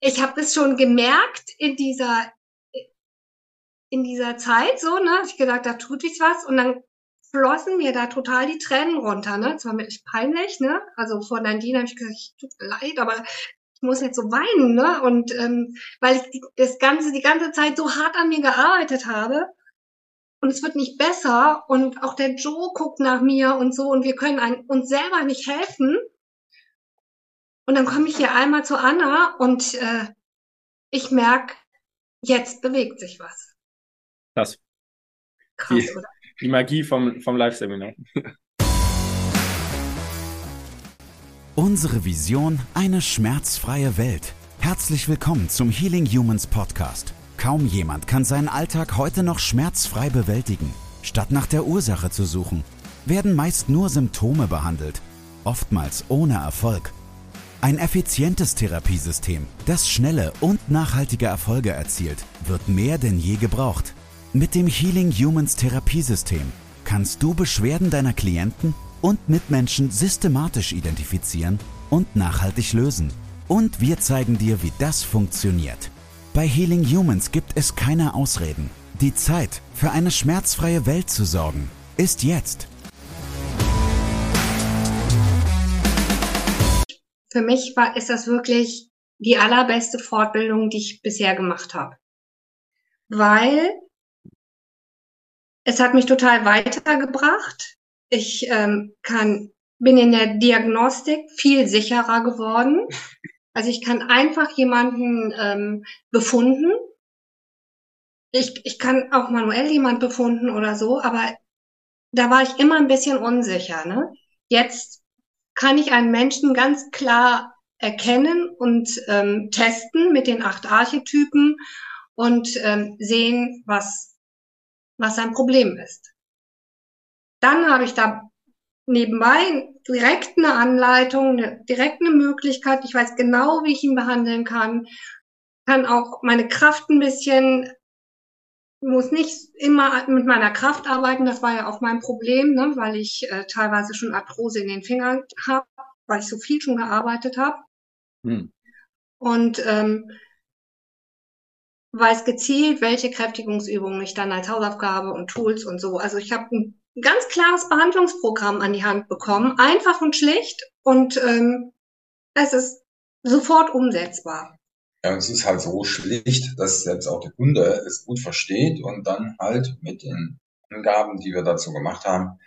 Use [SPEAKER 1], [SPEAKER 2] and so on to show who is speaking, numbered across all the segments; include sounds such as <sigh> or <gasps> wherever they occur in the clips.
[SPEAKER 1] ich habe es schon gemerkt in dieser in dieser Zeit so, ne, ich gedacht, da tut sich was und dann flossen mir da total die Tränen runter, ne? Das war mir echt peinlich, ne? Also vor Nadine habe ich gesagt, ich tut mir leid, aber ich muss jetzt so weinen, ne? Und ähm, weil ich die, das ganze die ganze Zeit so hart an mir gearbeitet habe und es wird nicht besser und auch der Joe guckt nach mir und so und wir können ein, uns selber nicht helfen. Und dann komme ich hier einmal zu Anna und äh, ich merke, jetzt bewegt sich was.
[SPEAKER 2] Krass.
[SPEAKER 1] Krass,
[SPEAKER 2] Die-
[SPEAKER 1] oder?
[SPEAKER 2] Die Magie vom, vom Live-Seminar.
[SPEAKER 3] Unsere Vision, eine schmerzfreie Welt. Herzlich willkommen zum Healing Humans Podcast. Kaum jemand kann seinen Alltag heute noch schmerzfrei bewältigen. Statt nach der Ursache zu suchen, werden meist nur Symptome behandelt, oftmals ohne Erfolg. Ein effizientes Therapiesystem, das schnelle und nachhaltige Erfolge erzielt, wird mehr denn je gebraucht. Mit dem Healing Humans Therapiesystem kannst du Beschwerden deiner Klienten und Mitmenschen systematisch identifizieren und nachhaltig lösen. Und wir zeigen dir, wie das funktioniert. Bei Healing Humans gibt es keine Ausreden. Die Zeit, für eine schmerzfreie Welt zu sorgen, ist jetzt.
[SPEAKER 1] Für mich war, ist das wirklich die allerbeste Fortbildung, die ich bisher gemacht habe. Weil es hat mich total weitergebracht. Ich ähm, kann, bin in der Diagnostik viel sicherer geworden. Also ich kann einfach jemanden ähm, befunden. Ich, ich kann auch manuell jemand befunden oder so, aber da war ich immer ein bisschen unsicher. Ne? Jetzt kann ich einen Menschen ganz klar erkennen und ähm, testen mit den acht Archetypen und ähm, sehen, was, was sein Problem ist. Dann habe ich da nebenbei direkt eine Anleitung, eine, direkt eine Möglichkeit. Ich weiß genau, wie ich ihn behandeln kann, kann auch meine Kraft ein bisschen, muss nicht immer mit meiner Kraft arbeiten. Das war ja auch mein Problem, ne, weil ich äh, teilweise schon Arthrose in den Fingern habe, weil ich so viel schon gearbeitet habe
[SPEAKER 2] Hm.
[SPEAKER 1] und ähm, weiß gezielt, welche Kräftigungsübungen ich dann als Hausaufgabe und Tools und so. Also ich habe ein ganz klares Behandlungsprogramm an die Hand bekommen, einfach und schlicht und ähm, es ist sofort umsetzbar.
[SPEAKER 4] Ja, es ist halt so schlicht, dass selbst auch der Kunde es gut versteht und dann halt mit den Angaben, die wir dazu gemacht haben,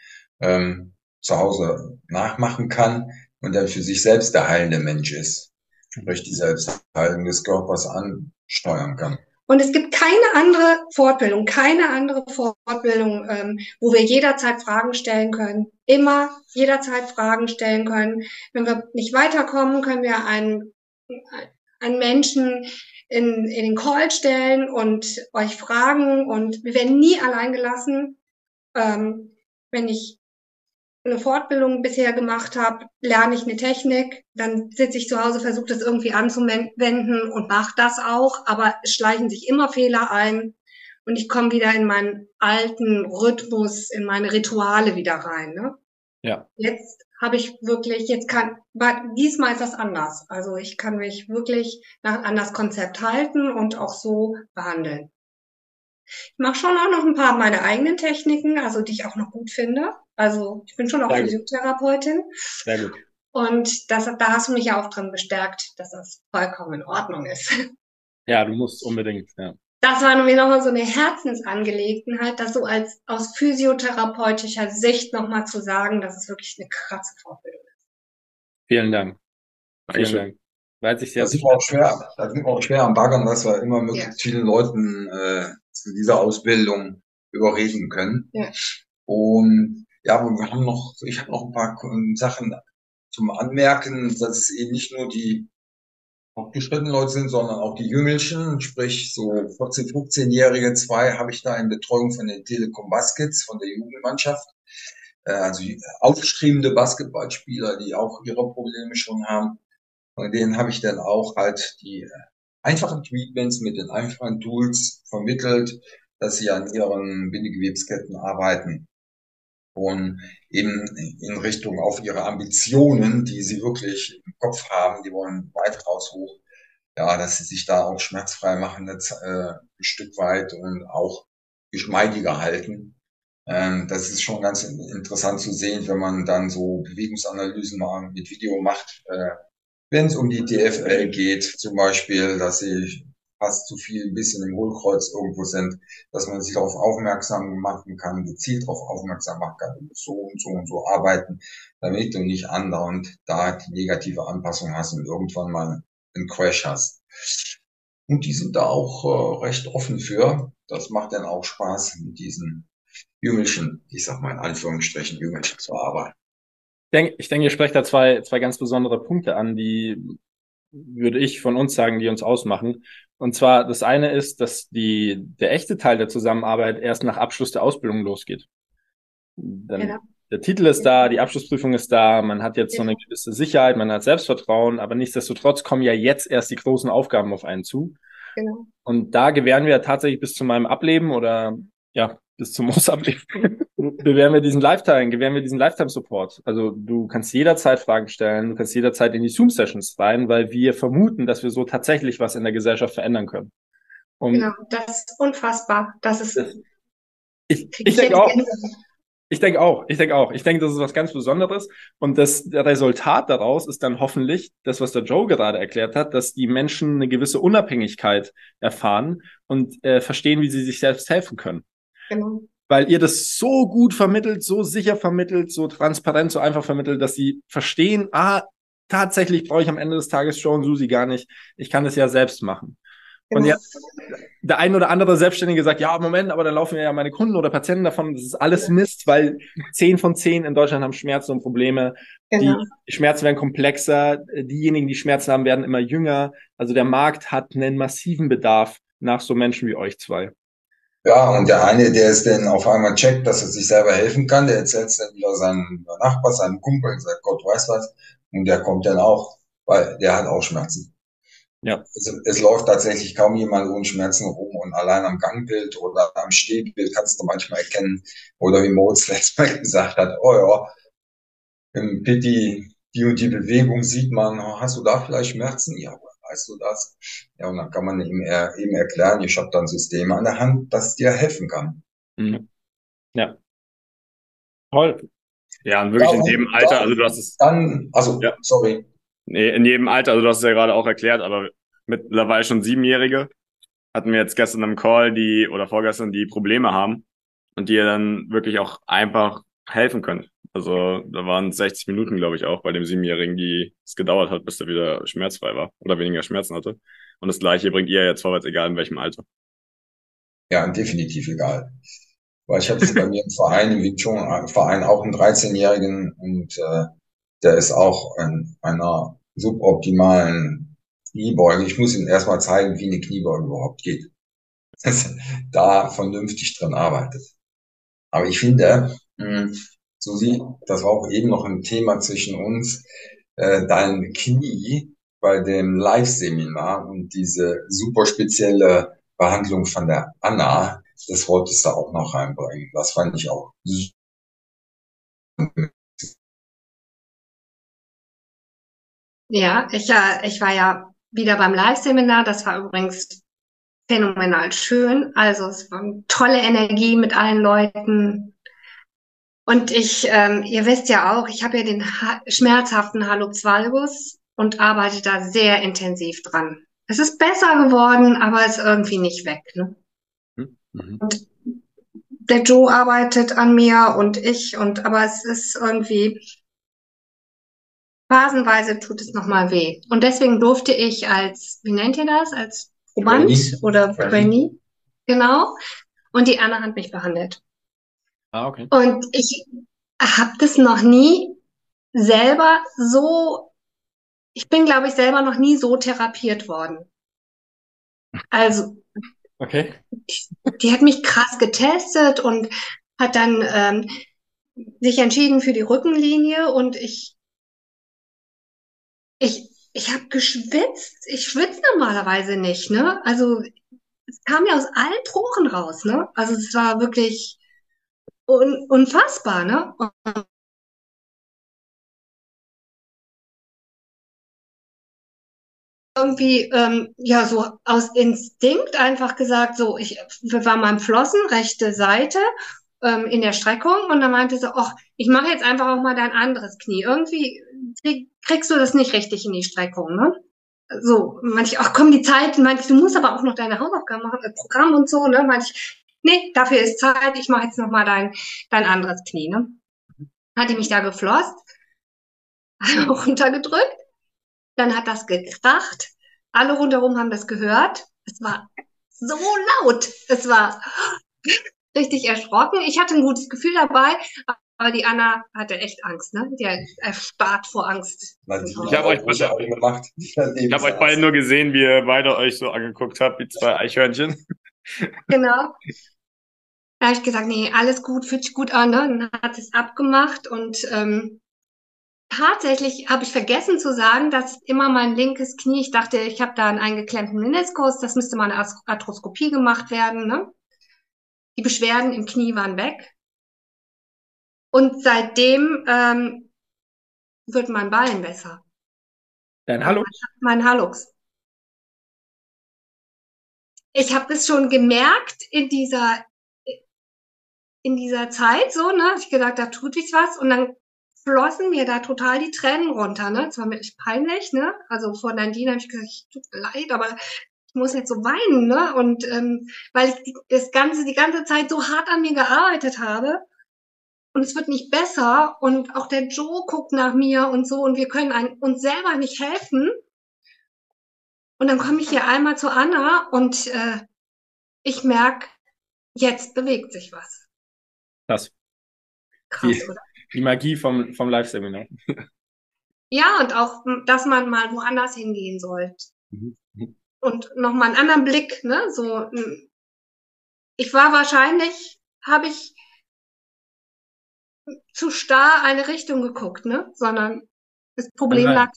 [SPEAKER 4] ähm, zu Hause nachmachen kann und dann für sich selbst der heilende Mensch ist. Sprich, die Selbstheilung des Körpers ansteuern kann.
[SPEAKER 1] Und es gibt keine andere Fortbildung, keine andere Fortbildung, ähm, wo wir jederzeit Fragen stellen können. Immer jederzeit Fragen stellen können. Wenn wir nicht weiterkommen, können wir einen, einen Menschen in, in den Call stellen und euch fragen. Und wir werden nie allein gelassen. Ähm, wenn ich eine Fortbildung bisher gemacht habe, lerne ich eine Technik, dann sitze ich zu Hause, versuche das irgendwie anzuwenden und mache das auch, aber es schleichen sich immer Fehler ein und ich komme wieder in meinen alten Rhythmus, in meine Rituale wieder rein. Ne?
[SPEAKER 2] Ja.
[SPEAKER 1] Jetzt habe ich wirklich, jetzt kann, diesmal ist das anders. Also ich kann mich wirklich nach, an das Konzept halten und auch so behandeln. Ich mache schon auch noch ein paar meiner eigenen Techniken, also die ich auch noch gut finde. Also ich bin schon auch
[SPEAKER 2] Sehr.
[SPEAKER 1] Physiotherapeutin
[SPEAKER 2] Sehr gut.
[SPEAKER 1] und das, da hast du mich ja auch drin bestärkt, dass das vollkommen in Ordnung ist.
[SPEAKER 2] Ja, du musst unbedingt. Ja.
[SPEAKER 1] Das war mir nochmal so eine Herzensangelegenheit, das so als aus physiotherapeutischer Sicht nochmal zu sagen, dass es wirklich eine krasse Fortbildung ist.
[SPEAKER 2] Vielen Dank. Vielen. Dank. Weiß ich
[SPEAKER 4] Da
[SPEAKER 2] jetzt.
[SPEAKER 4] sind wir auch schwer, da sind wir auch schwer am Baggern, dass wir immer möglichst
[SPEAKER 1] Ja.
[SPEAKER 4] vielen Leuten äh, zu dieser Ausbildung überreden können.
[SPEAKER 1] Ja.
[SPEAKER 4] Und ja, aber wir haben noch, ich habe noch ein paar Sachen zum Anmerken, dass es eben nicht nur die fortgeschrittenen Leute sind, sondern auch die Jüngelchen, sprich so 14, 15-Jährige, zwei habe ich da in Betreuung von den Telekom Baskets, von der Jugendmannschaft. Äh, Also aufstrebende Basketballspieler, die auch ihre Probleme schon haben. Von denen habe ich dann auch halt die äh, einfachen Treatments mit den einfachen Tools vermittelt, dass sie an ihren Bindegewebsketten arbeiten und eben in Richtung auf ihre Ambitionen, die sie wirklich im Kopf haben, die wollen weit raus hoch, ja, dass sie sich da auch schmerzfrei machen, jetzt, äh, ein Stück weit und auch geschmeidiger halten. Ähm, das ist schon ganz interessant zu sehen, wenn man dann so Bewegungsanalysen mit Video macht, äh, wenn es um die DFL geht, zum Beispiel, dass sie fast zu viel ein bisschen im Hohlkreuz irgendwo sind, dass man sich darauf aufmerksam machen kann, gezielt darauf aufmerksam machen kann, du musst so und so und so arbeiten, damit du nicht andauernd da die negative Anpassung hast und irgendwann mal einen Crash hast. Und die sind da auch äh, recht offen für. Das macht dann auch Spaß, mit diesen Jüngelchen, ich sag mal in Anführungsstrichen Jüngelchen zu arbeiten.
[SPEAKER 2] Ich denke, ich denke, ihr sprecht da zwei, zwei ganz besondere Punkte an, die würde ich von uns sagen, die uns ausmachen. Und zwar das eine ist, dass die, der echte Teil der Zusammenarbeit erst nach Abschluss der Ausbildung losgeht. Dann, genau. Der Titel ist da, die Abschlussprüfung ist da, man hat jetzt so eine gewisse Sicherheit, man hat Selbstvertrauen, aber nichtsdestotrotz kommen ja jetzt erst die großen Aufgaben auf einen zu. Genau. Und da gewähren wir tatsächlich bis zu meinem Ableben oder ja, bis zum <laughs> Mosableben gewähren wir diesen Lifetime, gewähren wir diesen Lifetime-Support. Also du kannst jederzeit Fragen stellen, du kannst jederzeit in die Zoom-Sessions rein, weil wir vermuten, dass wir so tatsächlich was in der Gesellschaft verändern können.
[SPEAKER 1] Und genau, das ist unfassbar. Das ist.
[SPEAKER 2] Ich, ich denke auch. Ich denke auch, ich denke auch. Ich denke, das ist was ganz Besonderes. Und das Resultat daraus ist dann hoffentlich das, was der Joe gerade erklärt hat, dass die Menschen eine gewisse Unabhängigkeit erfahren und äh, verstehen, wie sie sich selbst helfen können. Genau. Weil ihr das so gut vermittelt, so sicher vermittelt, so transparent, so einfach vermittelt, dass sie verstehen, ah, tatsächlich brauche ich am Ende des Tages und Susi gar nicht. Ich kann das ja selbst machen. Und ja, der ein oder andere Selbstständige sagt, ja, Moment, aber dann laufen ja meine Kunden oder Patienten davon. Das ist alles Mist, weil zehn von zehn in Deutschland haben Schmerzen und Probleme. Genau. Die Schmerzen werden komplexer. Diejenigen, die Schmerzen haben, werden immer jünger. Also der Markt hat einen massiven Bedarf nach so Menschen wie euch zwei.
[SPEAKER 4] Ja, und der eine, der es dann auf einmal checkt, dass er sich selber helfen kann, der erzählt es dann wieder seinem Nachbar, seinem Kumpel und sagt, Gott weiß was. Und der kommt dann auch, weil der hat auch Schmerzen. Ja. Es, es läuft tatsächlich kaum jemand ohne Schmerzen rum und allein am Gangbild oder am Stehbild kannst du manchmal erkennen, oder wie Moritz <laughs> letztes Mal gesagt hat, oh ja, im Pitti, die und die Bewegung sieht man, hast du da vielleicht Schmerzen? Ja, weißt du das? Ja, und dann kann man ihm eben erklären, ich habe dann Systeme an der Hand, das dir helfen kann.
[SPEAKER 2] Mhm. Ja. Toll. Ja, und wirklich Darum, in jedem Alter, also du hast es.
[SPEAKER 4] Dann, also, ja. sorry.
[SPEAKER 2] Nee, in jedem Alter, also du hast es ja gerade auch erklärt, aber mittlerweile schon Siebenjährige hatten wir jetzt gestern am Call, die oder vorgestern, die Probleme haben und die ihr dann wirklich auch einfach helfen könnt. Also da waren 60 Minuten, glaube ich, auch bei dem Siebenjährigen, die es gedauert hat, bis er wieder schmerzfrei war oder weniger Schmerzen hatte. Und das Gleiche bringt ihr jetzt vorwärts, egal in welchem Alter.
[SPEAKER 4] Ja, definitiv egal. Weil ich hatte bei mir im Verein, im Wing Chun Verein auch einen 13-Jährigen und äh, der ist auch in einer suboptimalen Kniebeuge. Ich muss ihm erstmal zeigen, wie eine Kniebeuge überhaupt geht. <laughs> da vernünftig dran arbeitet. Aber ich finde, hm, Susi, das war auch eben noch ein Thema zwischen uns, äh, dein Knie bei dem Live-Seminar und diese super spezielle Behandlung von der Anna, das wolltest du auch noch reinbringen. Das fand ich auch
[SPEAKER 1] Ja, ich, ja, ich war ja wieder beim Live-Seminar. Das war übrigens phänomenal schön. Also es war eine tolle Energie mit allen Leuten. Und ich, ähm, ihr wisst ja auch, ich habe ja den ha schmerzhaften Hallux valgus und arbeite da sehr intensiv dran. Es ist besser geworden, aber es ist irgendwie nicht weg. Ne? Hm, mhm. Und der Joe arbeitet an mir und ich und aber es ist irgendwie phasenweise tut es nochmal weh. Und deswegen durfte ich als, wie nennt ihr das, als Proband Trainee. oder Trainee, genau. Und die Anna hat mich behandelt. Ah, okay. Und ich habe das noch nie selber so, ich bin, glaube ich, selber noch nie so therapiert worden. Also, okay. die hat mich krass getestet und hat dann ähm, sich entschieden für die Rückenlinie und ich, ich, ich habe geschwitzt. Ich schwitze normalerweise nicht, ne? Also es kam ja aus allen Poren raus, ne? Also es war wirklich un unfassbar, ne? irgendwie ähm, ja so aus Instinkt einfach gesagt, so ich waren mal im Flossen, rechte Seite ähm, in der Streckung und dann meinte sie, ach, ich mache jetzt einfach auch mal dein anderes Knie. Irgendwie kriegst du das nicht richtig in die Streckung, ne? So, manche, ach komm, die Zeit, manche, du musst aber auch noch deine Hausaufgaben machen, äh, Programm und so, ne? Manche, nee, dafür ist Zeit, ich mache jetzt noch mal dein, dein anderes Knie, ne? Hat die mich da geflosst, <laughs> runtergedrückt, dann hat das gekracht, alle rundherum haben das gehört, es war so laut, es war <gasps> richtig erschrocken. Ich hatte ein gutes Gefühl dabei, aber die Anna hatte echt Angst, ne? Die hat erstarrt vor Angst.
[SPEAKER 5] Ich habe euch, ich hab euch beide nur gesehen, wie ihr beide euch so angeguckt habt, wie zwei Eichhörnchen.
[SPEAKER 1] Genau. Da habe ich gesagt, nee, alles gut, fühlt sich gut an, ne? Dann hat es abgemacht und ähm, tatsächlich habe ich vergessen zu sagen, dass immer mein linkes Knie, ich dachte, ich habe da einen eingeklemmten Meniskus, das müsste mal eine Arthroskopie gemacht werden, ne? Die Beschwerden im Knie waren weg. Und seitdem ähm, wird mein Bein besser.
[SPEAKER 2] Dein Hallux?
[SPEAKER 1] Mein Hallux. Ich habe es schon gemerkt in dieser in dieser Zeit so, ne? Ich gedacht, da tut sich was und dann flossen mir da total die Tränen runter, ne? Das war mir echt peinlich, ne? Also vor Nandina habe ich gesagt, ich tut mir leid, aber ich muss jetzt so weinen, ne? Und ähm, weil ich die, das ganze die ganze Zeit so hart an mir gearbeitet habe und es wird nicht besser und auch der Joe guckt nach mir und so und wir können ein, uns selber nicht helfen. Und dann komme ich hier einmal zu Anna und äh, ich merke, jetzt bewegt sich was.
[SPEAKER 2] Krass. Krass, die, oder? Die Magie vom, vom Live-Seminar.
[SPEAKER 1] Ja, und auch, dass man mal woanders hingehen soll. Mhm. Und nochmal einen anderen Blick, ne? So, ich war wahrscheinlich, habe ich zu starr eine Richtung geguckt, ne? Sondern das Problem lag,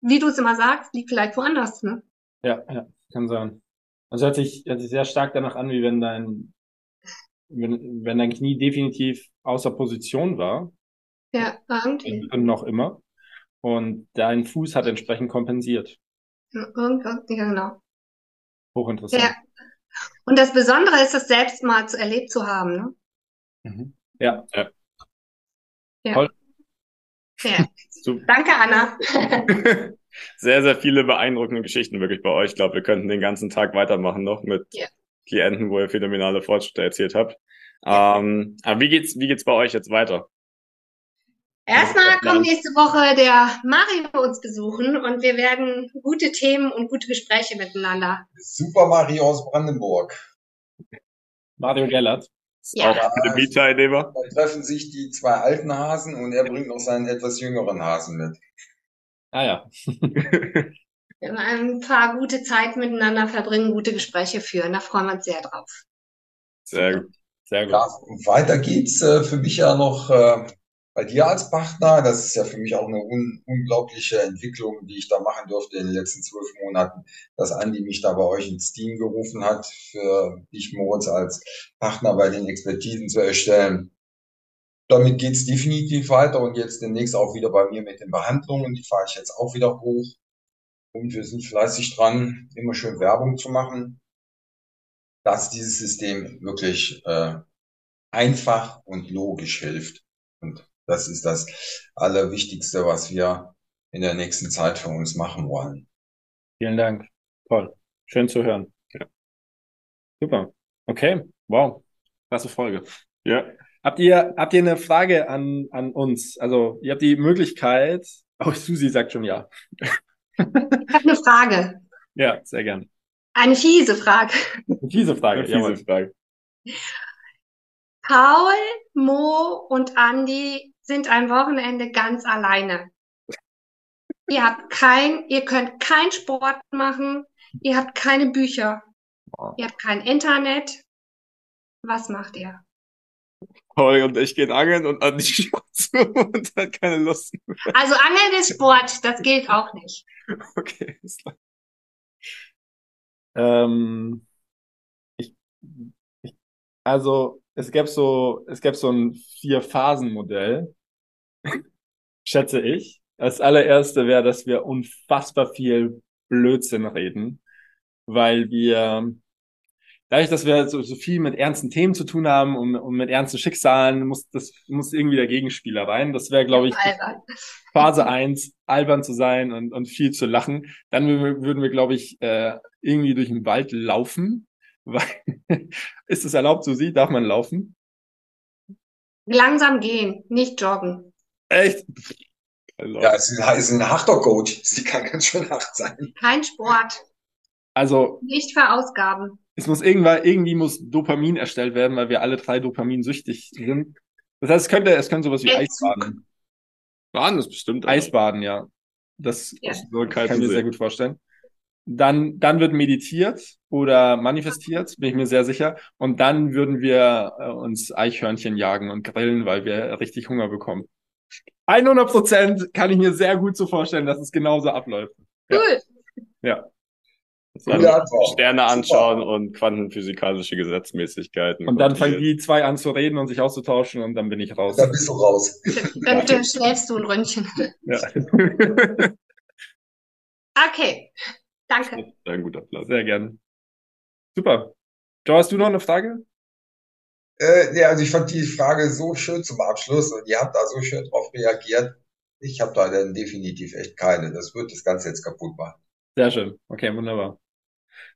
[SPEAKER 1] wie du es immer sagst, liegt vielleicht woanders, ne?
[SPEAKER 2] Ja, ja, kann sein. Also hört sich, hört sich sehr stark danach an, wie wenn dein, wenn, wenn dein Knie definitiv außer Position war.
[SPEAKER 1] Ja, irgendwie.
[SPEAKER 2] Und noch immer. Und dein Fuß hat entsprechend kompensiert.
[SPEAKER 1] Ja, genau.
[SPEAKER 2] Hochinteressant.
[SPEAKER 1] Ja. Und das Besondere ist, das selbst mal zu erlebt zu haben, ne?
[SPEAKER 2] Mhm. Ja, ja.
[SPEAKER 1] Ja. Toll. Ja. <laughs> Danke, Anna. <laughs>
[SPEAKER 5] sehr, sehr viele beeindruckende Geschichten wirklich bei euch. Ich glaube, wir könnten den ganzen Tag weitermachen noch mit ja. Klienten, wo ihr phänomenale Fortschritte erzählt habt. Ähm, aber wie geht's, wie geht's bei euch jetzt weiter?
[SPEAKER 1] Erstmal kommt nächste Woche der Mario uns besuchen und wir werden gute Themen und gute Gespräche miteinander.
[SPEAKER 4] Super Mario aus Brandenburg.
[SPEAKER 2] Mario Gellert.
[SPEAKER 5] Ja. Auch Mietteilnehmer.
[SPEAKER 4] Da treffen sich die zwei alten Hasen und er bringt noch seinen etwas jüngeren Hasen mit.
[SPEAKER 2] Ah ja. <laughs>
[SPEAKER 1] ein paar gute Zeit miteinander verbringen, gute Gespräche führen. Da freuen wir uns sehr drauf.
[SPEAKER 5] Sehr gut. Sehr gut.
[SPEAKER 4] Ja, weiter geht's äh, für mich ja noch äh, bei dir als Partner. Das ist ja für mich auch eine un unglaubliche Entwicklung, die ich da machen durfte in den letzten zwölf Monaten, dass Andi mich da bei euch ins Team gerufen hat, für dich, Moritz, als Partner bei den Expertisen zu erstellen. Damit geht's definitiv weiter und jetzt demnächst auch wieder bei mir mit den Behandlungen. Die fahre ich jetzt auch wieder hoch. Und wir sind fleißig dran, immer schön Werbung zu machen, dass dieses System wirklich äh, einfach und logisch hilft. Und das ist das Allerwichtigste, was wir in der nächsten Zeit für uns machen wollen.
[SPEAKER 2] Vielen Dank. Toll. Schön zu hören. Ja. Super. Okay. Wow. Klasse Folge. Ja. Habt ihr, habt ihr eine Frage an, an uns? Also, ihr habt die Möglichkeit. Oh, Susi sagt schon ja.
[SPEAKER 1] Ich habe eine Frage.
[SPEAKER 2] Ja, sehr gern.
[SPEAKER 1] Eine fiese Frage.
[SPEAKER 2] Eine fiese Frage.
[SPEAKER 5] Eine fiese Frage.
[SPEAKER 1] Paul, Mo und Andy sind ein Wochenende ganz alleine. Ihr habt kein, ihr könnt keinen Sport machen, ihr habt keine Bücher, ihr habt kein Internet. Was macht ihr?
[SPEAKER 5] Paul und ich gehen angeln und Andi schaut zu und hat keine Lust
[SPEAKER 1] mehr. Also Angeln ist Sport, das gilt auch nicht.
[SPEAKER 2] Okay, ist klar. Ähm, ich, ich, also es gäbe so, es gäbe so ein Vier-Phasen-Modell <laughs> schätze ich. Das allererste wäre, dass wir unfassbar viel Blödsinn reden, weil wir dadurch, dass wir so, so viel mit ernsten Themen zu tun haben und, und mit ernsten Schicksalen, muss das muss irgendwie der Gegenspieler rein. Das wäre, glaube ich, albern. <laughs> Phase eins, albern zu sein und, und viel zu lachen. Dann würden wir, glaube ich, äh, irgendwie durch den Wald laufen. <laughs> Weil, ist es erlaubt, so sieht, darf man laufen?
[SPEAKER 1] Langsam gehen, nicht joggen.
[SPEAKER 2] Echt?
[SPEAKER 4] Ja, es ist, es ist ein harter Coach. Sie kann ganz schön hart sein.
[SPEAKER 1] Kein Sport.
[SPEAKER 2] Also.
[SPEAKER 1] Nicht verausgaben
[SPEAKER 2] es muss irgendwann, irgendwie muss Dopamin erstellt werden, weil wir alle drei dopaminsüchtig sind. Das heißt, es könnte, es könnte sowas wie Eisbaden.
[SPEAKER 5] Baden ist bestimmt.
[SPEAKER 2] Eisbaden, ja. Das ja. kann ich mir sehr gut vorstellen. Dann, dann wird meditiert oder manifestiert, bin ich mir sehr sicher. Und dann würden wir äh, uns Eichhörnchen jagen und grillen, weil wir richtig Hunger bekommen. 100 Prozent kann ich mir sehr gut so vorstellen, dass es genauso abläuft.
[SPEAKER 1] Cool.
[SPEAKER 2] Ja. ja.
[SPEAKER 5] Sterne anschauen Super. und quantenphysikalische Gesetzmäßigkeiten.
[SPEAKER 2] Und dann fangen die zwei an zu reden und sich auszutauschen und dann bin ich raus.
[SPEAKER 4] Dann bist du raus. <laughs>
[SPEAKER 1] Dann, dann schläfst du ein Röntchen.
[SPEAKER 2] Ja. <laughs>
[SPEAKER 1] okay, danke.
[SPEAKER 2] Ein guter Platz. Sehr gerne. Super. Joe, hast du noch eine Frage?
[SPEAKER 4] Äh, ja, also ich fand die Frage so schön zum Abschluss und ihr habt da so schön drauf reagiert. Ich habe da dann definitiv echt keine. Das wird das Ganze jetzt kaputt machen.
[SPEAKER 2] Sehr schön. Okay, wunderbar.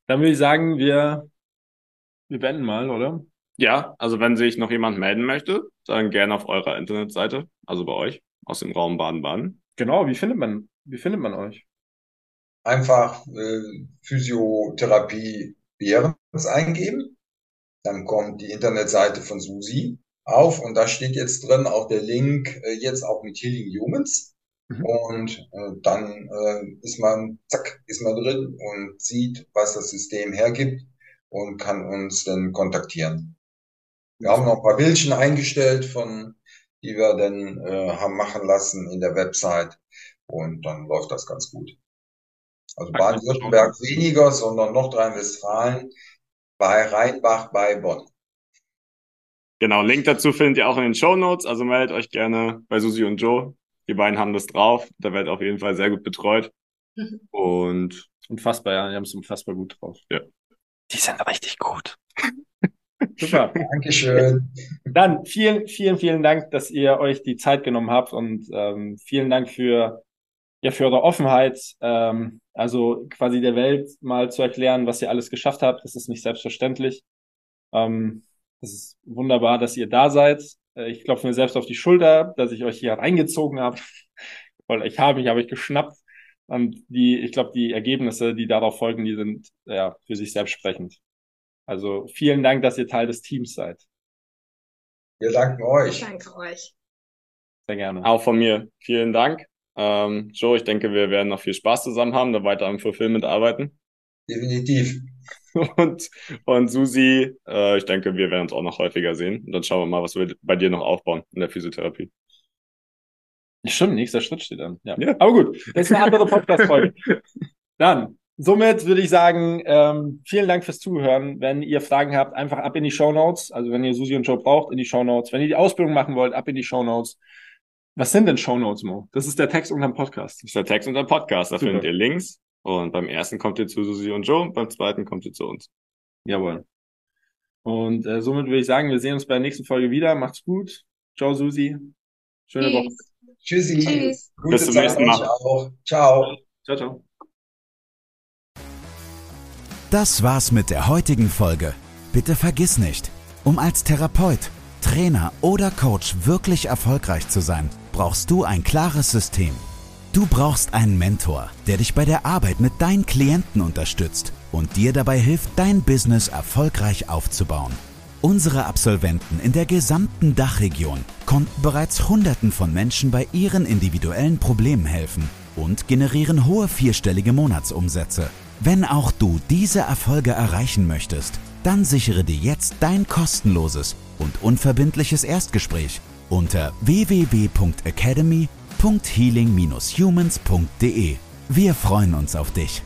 [SPEAKER 2] Dann würde ich sagen, wir, wir beenden mal, oder?
[SPEAKER 5] Ja, also wenn sich noch jemand melden möchte, dann gerne auf eurer Internetseite, also bei euch, aus dem Raum Baden-Baden.
[SPEAKER 2] Genau, wie findet man, wie findet man euch?
[SPEAKER 4] Einfach äh, Physiotherapie Behrens eingeben. Dann kommt die Internetseite von Susi auf und da steht jetzt drin auch der Link äh, jetzt auch mit Healing Humans. Mhm. Und äh, dann äh, ist man, zack, ist man drin und sieht, was das System hergibt und kann uns dann kontaktieren. Wir haben noch ein paar Bildchen eingestellt, von die wir dann äh, haben machen lassen in der Website und dann läuft das ganz gut. Also Baden-Württemberg weniger, sondern Nordrhein-Westfalen bei Rheinbach bei Bonn.
[SPEAKER 5] Genau, Link dazu findet ihr auch in den Show Notes, also meldet euch gerne bei Susi und Joe. Die beiden haben das drauf. Da wird auf jeden Fall sehr gut betreut. Mhm. Und
[SPEAKER 2] unfassbar, ja, die haben es unfassbar gut drauf.
[SPEAKER 5] Ja.
[SPEAKER 2] Die sind richtig gut. <laughs>
[SPEAKER 4] Super. Dankeschön.
[SPEAKER 2] Dann vielen, vielen, vielen Dank, dass ihr euch die Zeit genommen habt und ähm, vielen Dank für, ja, für eure Offenheit. Ähm, also quasi der Welt mal zu erklären, was ihr alles geschafft habt. Das ist nicht selbstverständlich. Ähm, das ist wunderbar, dass ihr da seid. Äh, ich klopfe mir selbst auf die Schulter, dass ich euch hier reingezogen habe. <laughs> Weil ich habe mich, habe ich geschnappt. Und die, ich glaube, die Ergebnisse, die darauf folgen, die sind ja für sich selbst sprechend. Also vielen Dank, dass ihr Teil des Teams seid.
[SPEAKER 4] Wir danken euch.
[SPEAKER 1] Danke euch.
[SPEAKER 2] Sehr gerne.
[SPEAKER 5] Auch von mir. Vielen Dank. Ähm, Joe, ich denke, wir werden noch viel Spaß zusammen haben, da weiter am Fulfillment arbeiten.
[SPEAKER 4] Definitiv. <laughs>
[SPEAKER 5] Und, und Susi, äh, ich denke, wir werden uns auch noch häufiger sehen. Und dann schauen wir mal, was wir bei dir noch aufbauen in der Physiotherapie.
[SPEAKER 2] Stimmt, nächster Schritt steht dann. Ja. ja. Aber gut, das ist eine andere Podcast-Folge. <laughs> dann, somit würde ich sagen, ähm, vielen Dank fürs Zuhören. Wenn ihr Fragen habt, einfach ab in die Show Notes. Also wenn ihr Susi und Joe braucht, in die Show Notes. Wenn ihr die Ausbildung machen wollt, ab in die Show Notes. Was sind denn Show Notes, Mo? Das ist der Text unter dem Podcast.
[SPEAKER 5] Das ist der Text unter dem Podcast. Da Super. findet ihr Links und beim ersten kommt ihr zu Susi und Joe, beim zweiten kommt ihr zu uns.
[SPEAKER 2] Jawohl. Und äh, somit würde ich sagen, wir sehen uns bei der nächsten Folge wieder. Macht's gut. Ciao, Susi. Schöne Woche.
[SPEAKER 4] Tschüssi. Tschüss.
[SPEAKER 5] Bis zum nächsten Mal.
[SPEAKER 4] Ciao.
[SPEAKER 2] Ciao, ciao.
[SPEAKER 3] Das war's mit der heutigen Folge. Bitte vergiss nicht, um als Therapeut, Trainer oder Coach wirklich erfolgreich zu sein, brauchst du ein klares System. Du brauchst einen Mentor, der dich bei der Arbeit mit deinen Klienten unterstützt und dir dabei hilft, dein Business erfolgreich aufzubauen. Unsere Absolventen in der gesamten Dachregion konnten bereits Hunderten von Menschen bei ihren individuellen Problemen helfen und generieren hohe vierstellige Monatsumsätze. Wenn auch du diese Erfolge erreichen möchtest, dann sichere dir jetzt dein kostenloses und unverbindliches Erstgespräch unter www.academy.com www.healing-humans.de. Wir freuen uns auf dich.